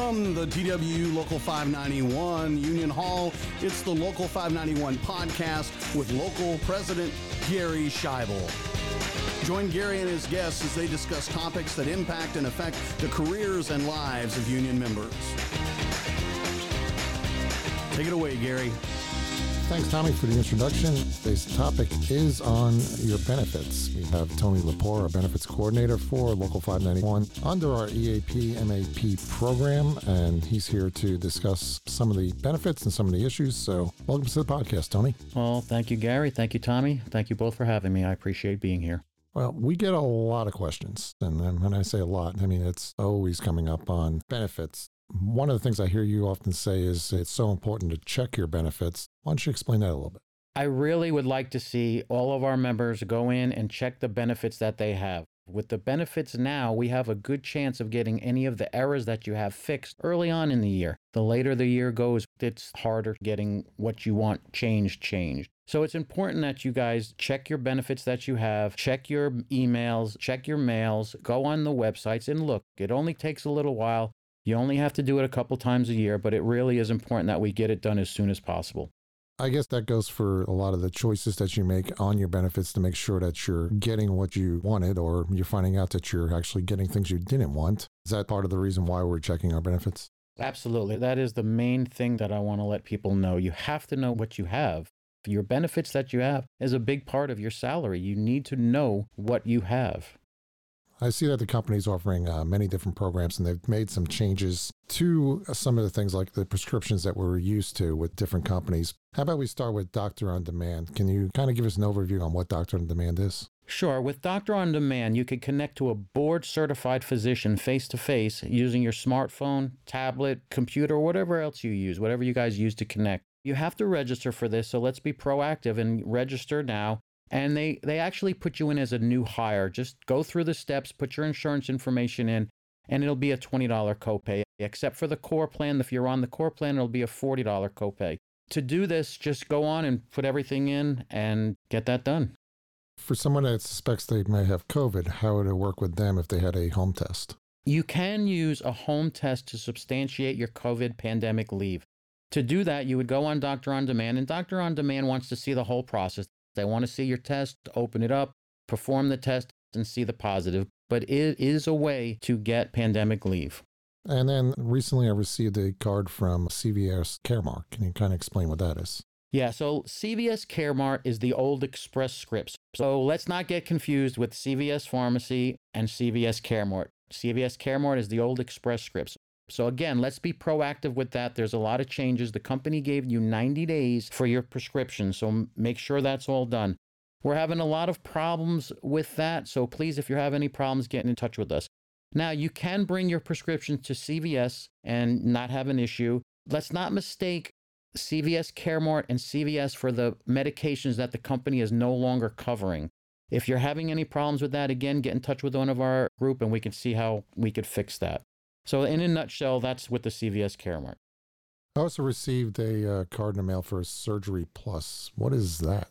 From the TWU Local 591 Union Hall, it's the Local 591 podcast with local president Gary Schaible. Join Gary and his guests as they discuss topics that impact and affect the careers and lives of union members. Take it away, Gary. Thanks, Tommy, for the introduction. Today's topic is on your benefits. We have Tony Lepore, our benefits coordinator for Local 591 under our EAP MAP program, and he's here to discuss some of the benefits and some of the issues. So, welcome to the podcast, Tony. Well, thank you, Gary. Thank you, Tommy. Thank you both for having me. I appreciate being here. Well, we get a lot of questions. And when I say a lot, I mean it's always coming up on benefits one of the things I hear you often say is it's so important to check your benefits. Why don't you explain that a little bit? I really would like to see all of our members go in and check the benefits that they have. With the benefits now, we have a good chance of getting any of the errors that you have fixed early on in the year. The later the year goes, it's harder getting what you want changed, changed. So it's important that you guys check your benefits that you have, check your emails, check your mails, go on the websites and look. It only takes a little while. You only have to do it a couple times a year, but it really is important that we get it done as soon as possible. I guess that goes for a lot of the choices that you make on your benefits to make sure that you're getting what you wanted or you're finding out that you're actually getting things you didn't want. Is that part of the reason why we're checking our benefits? Absolutely. That is the main thing that I want to let people know. You have to know what you have. Your benefits that you have is a big part of your salary. You need to know what you have. I see that the company's offering uh, many different programs and they've made some changes to some of the things like the prescriptions that we're used to with different companies. How about we start with Doctor on Demand? Can you kind of give us an overview on what Doctor on Demand is? Sure. With Doctor on Demand, you can connect to a board certified physician face to face using your smartphone, tablet, computer, whatever else you use, whatever you guys use to connect. You have to register for this, so let's be proactive and register now and they they actually put you in as a new hire. Just go through the steps, put your insurance information in, and it'll be a $20 copay. Except for the core plan, if you're on the core plan, it'll be a $40 copay. To do this, just go on and put everything in and get that done. For someone that suspects they may have COVID, how would it work with them if they had a home test? You can use a home test to substantiate your COVID pandemic leave. To do that, you would go on Doctor on Demand, and Doctor on Demand wants to see the whole process. They want to see your test, open it up, perform the test, and see the positive. But it is a way to get pandemic leave. And then recently I received a card from CVS Caremark. Can you kind of explain what that is? Yeah, so CVS Caremark is the old Express Scripts. So let's not get confused with CVS Pharmacy and CVS Caremark. CVS Caremark is the old Express Scripts. So again, let's be proactive with that. There's a lot of changes. The company gave you 90 days for your prescription, so make sure that's all done. We're having a lot of problems with that, so please, if you have any problems, get in touch with us. Now, you can bring your prescription to CVS and not have an issue. Let's not mistake CVS Caremark and CVS for the medications that the company is no longer covering. If you're having any problems with that, again, get in touch with one of our group and we can see how we could fix that. So, in a nutshell, that's with the CVS Caremark. I also received a uh, card in the mail for Surgery Plus. What is that?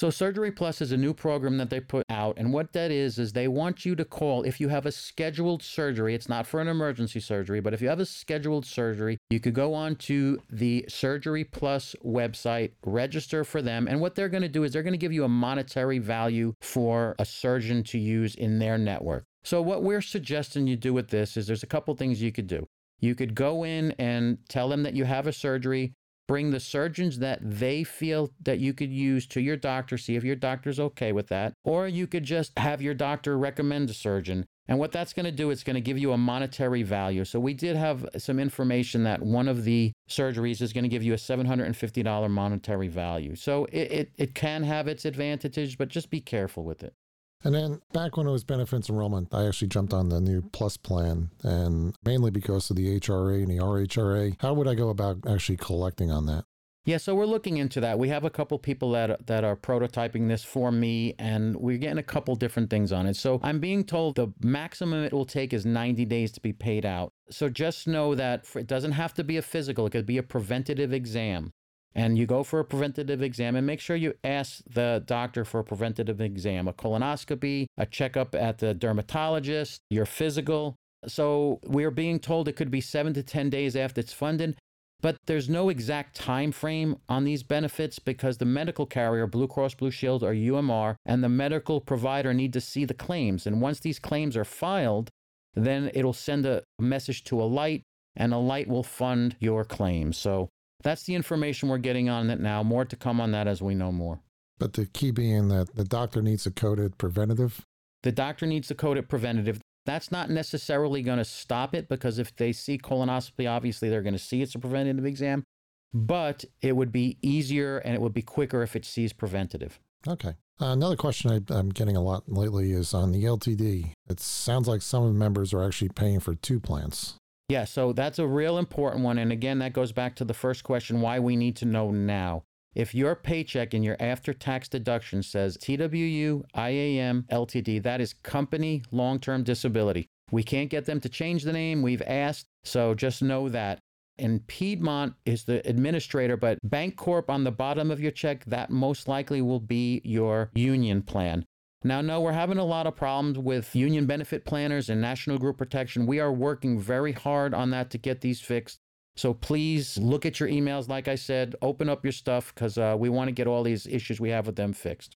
So, Surgery Plus is a new program that they put out. And what that is, is they want you to call if you have a scheduled surgery. It's not for an emergency surgery, but if you have a scheduled surgery, you could go on to the Surgery Plus website, register for them. And what they're going to do is they're going to give you a monetary value for a surgeon to use in their network. So, what we're suggesting you do with this is there's a couple things you could do. You could go in and tell them that you have a surgery, bring the surgeons that they feel that you could use to your doctor, see if your doctor's okay with that. Or you could just have your doctor recommend a surgeon. And what that's going to do, it's going to give you a monetary value. So we did have some information that one of the surgeries is going to give you a $750 monetary value. So it, it, it can have its advantages, but just be careful with it. And then back when it was benefits enrollment, I actually jumped on the new Plus plan, and mainly because of the HRA and the RHRA. How would I go about actually collecting on that? Yeah, so we're looking into that. We have a couple people that that are prototyping this for me, and we're getting a couple different things on it. So I'm being told the maximum it will take is 90 days to be paid out. So just know that it doesn't have to be a physical; it could be a preventative exam and you go for a preventative exam and make sure you ask the doctor for a preventative exam, a colonoscopy, a checkup at the dermatologist, your physical. So we're being told it could be seven to 10 days after it's funded. But there's no exact time frame on these benefits because the medical carrier, Blue Cross Blue Shield or UMR, and the medical provider need to see the claims. And once these claims are filed, then it'll send a message to Alight and Alight will fund your claim. So that's the information we're getting on it now. More to come on that as we know more. But the key being that the doctor needs a coded preventative. The doctor needs to code it preventative. That's not necessarily going to stop it because if they see colonoscopy, obviously they're going to see it's a preventative exam, but it would be easier and it would be quicker if it sees preventative. Okay. Uh, another question I, I'm getting a lot lately is on the LTD. It sounds like some of the members are actually paying for two plans. Yeah, so that's a real important one. And again, that goes back to the first question why we need to know now. If your paycheck and your after tax deduction says TWU, IAM, LTD, that is company long term disability. We can't get them to change the name. We've asked. So just know that. And Piedmont is the administrator, but Bancorp on the bottom of your check, that most likely will be your union plan. Now, no, we're having a lot of problems with union benefit planners and national group protection. We are working very hard on that to get these fixed. So please look at your emails. Like I said, open up your stuff because uh, we want to get all these issues we have with them fixed.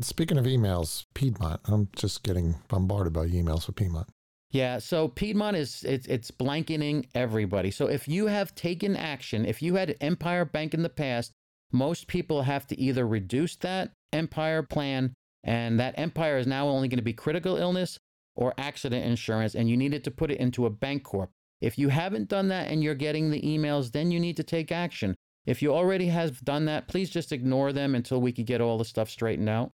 Speaking of emails, Piedmont, I'm just getting bombarded by emails with Piedmont. Yeah, so Piedmont is it's, it's blanketing everybody. So if you have taken action, if you had Empire Bank in the past, most people have to either reduce that Empire plan, and that Empire is now only going to be critical illness or accident insurance, and you needed to put it into a bank corp. If you haven't done that and you're getting the emails, then you need to take action. If you already have done that, please just ignore them until we can get all the stuff straightened out.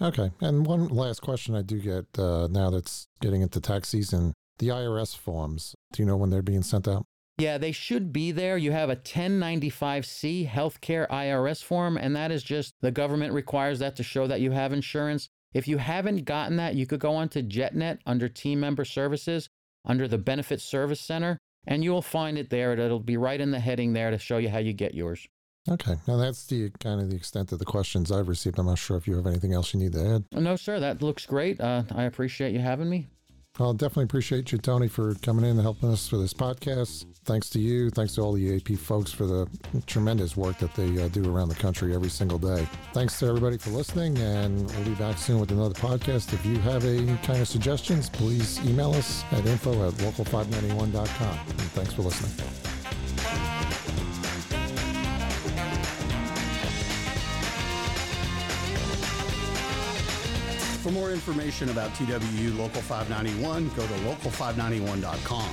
Okay. And one last question I do get uh, now that's getting into tax season the IRS forms. Do you know when they're being sent out? Yeah, they should be there. You have a 1095C healthcare IRS form, and that is just the government requires that to show that you have insurance. If you haven't gotten that, you could go onto JetNet under team member services under the Benefit Service Center, and you'll find it there. It'll be right in the heading there to show you how you get yours. Okay. Now that's the kind of the extent of the questions I've received. I'm not sure if you have anything else you need to add. No, sir. That looks great. Uh, I appreciate you having me. I'll definitely appreciate you, Tony, for coming in and helping us for this podcast. Thanks to you. Thanks to all the EAP folks for the tremendous work that they uh, do around the country every single day. Thanks to everybody for listening, and we'll be back soon with another podcast. If you have any kind of suggestions, please email us at info at local591.com. And thanks for listening. For more information about TWU Local 591, go to local591.com.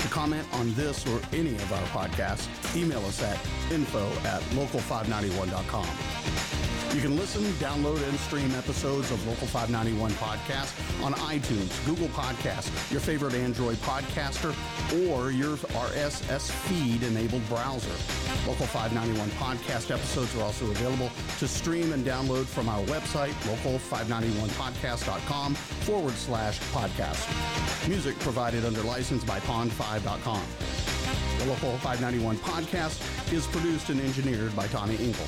To comment on this or any of our podcasts, email us at info at local591.com. You can listen, download, and stream episodes of Local 591 Podcast on iTunes, Google Podcasts, your favorite Android podcaster, or your RSS feed enabled browser. Local 591 podcast episodes are also available to stream and download from our website, local591podcast.com forward slash podcast. Music provided under license by pond5.com. The Local 591 podcast is produced and engineered by Tommy Inkle.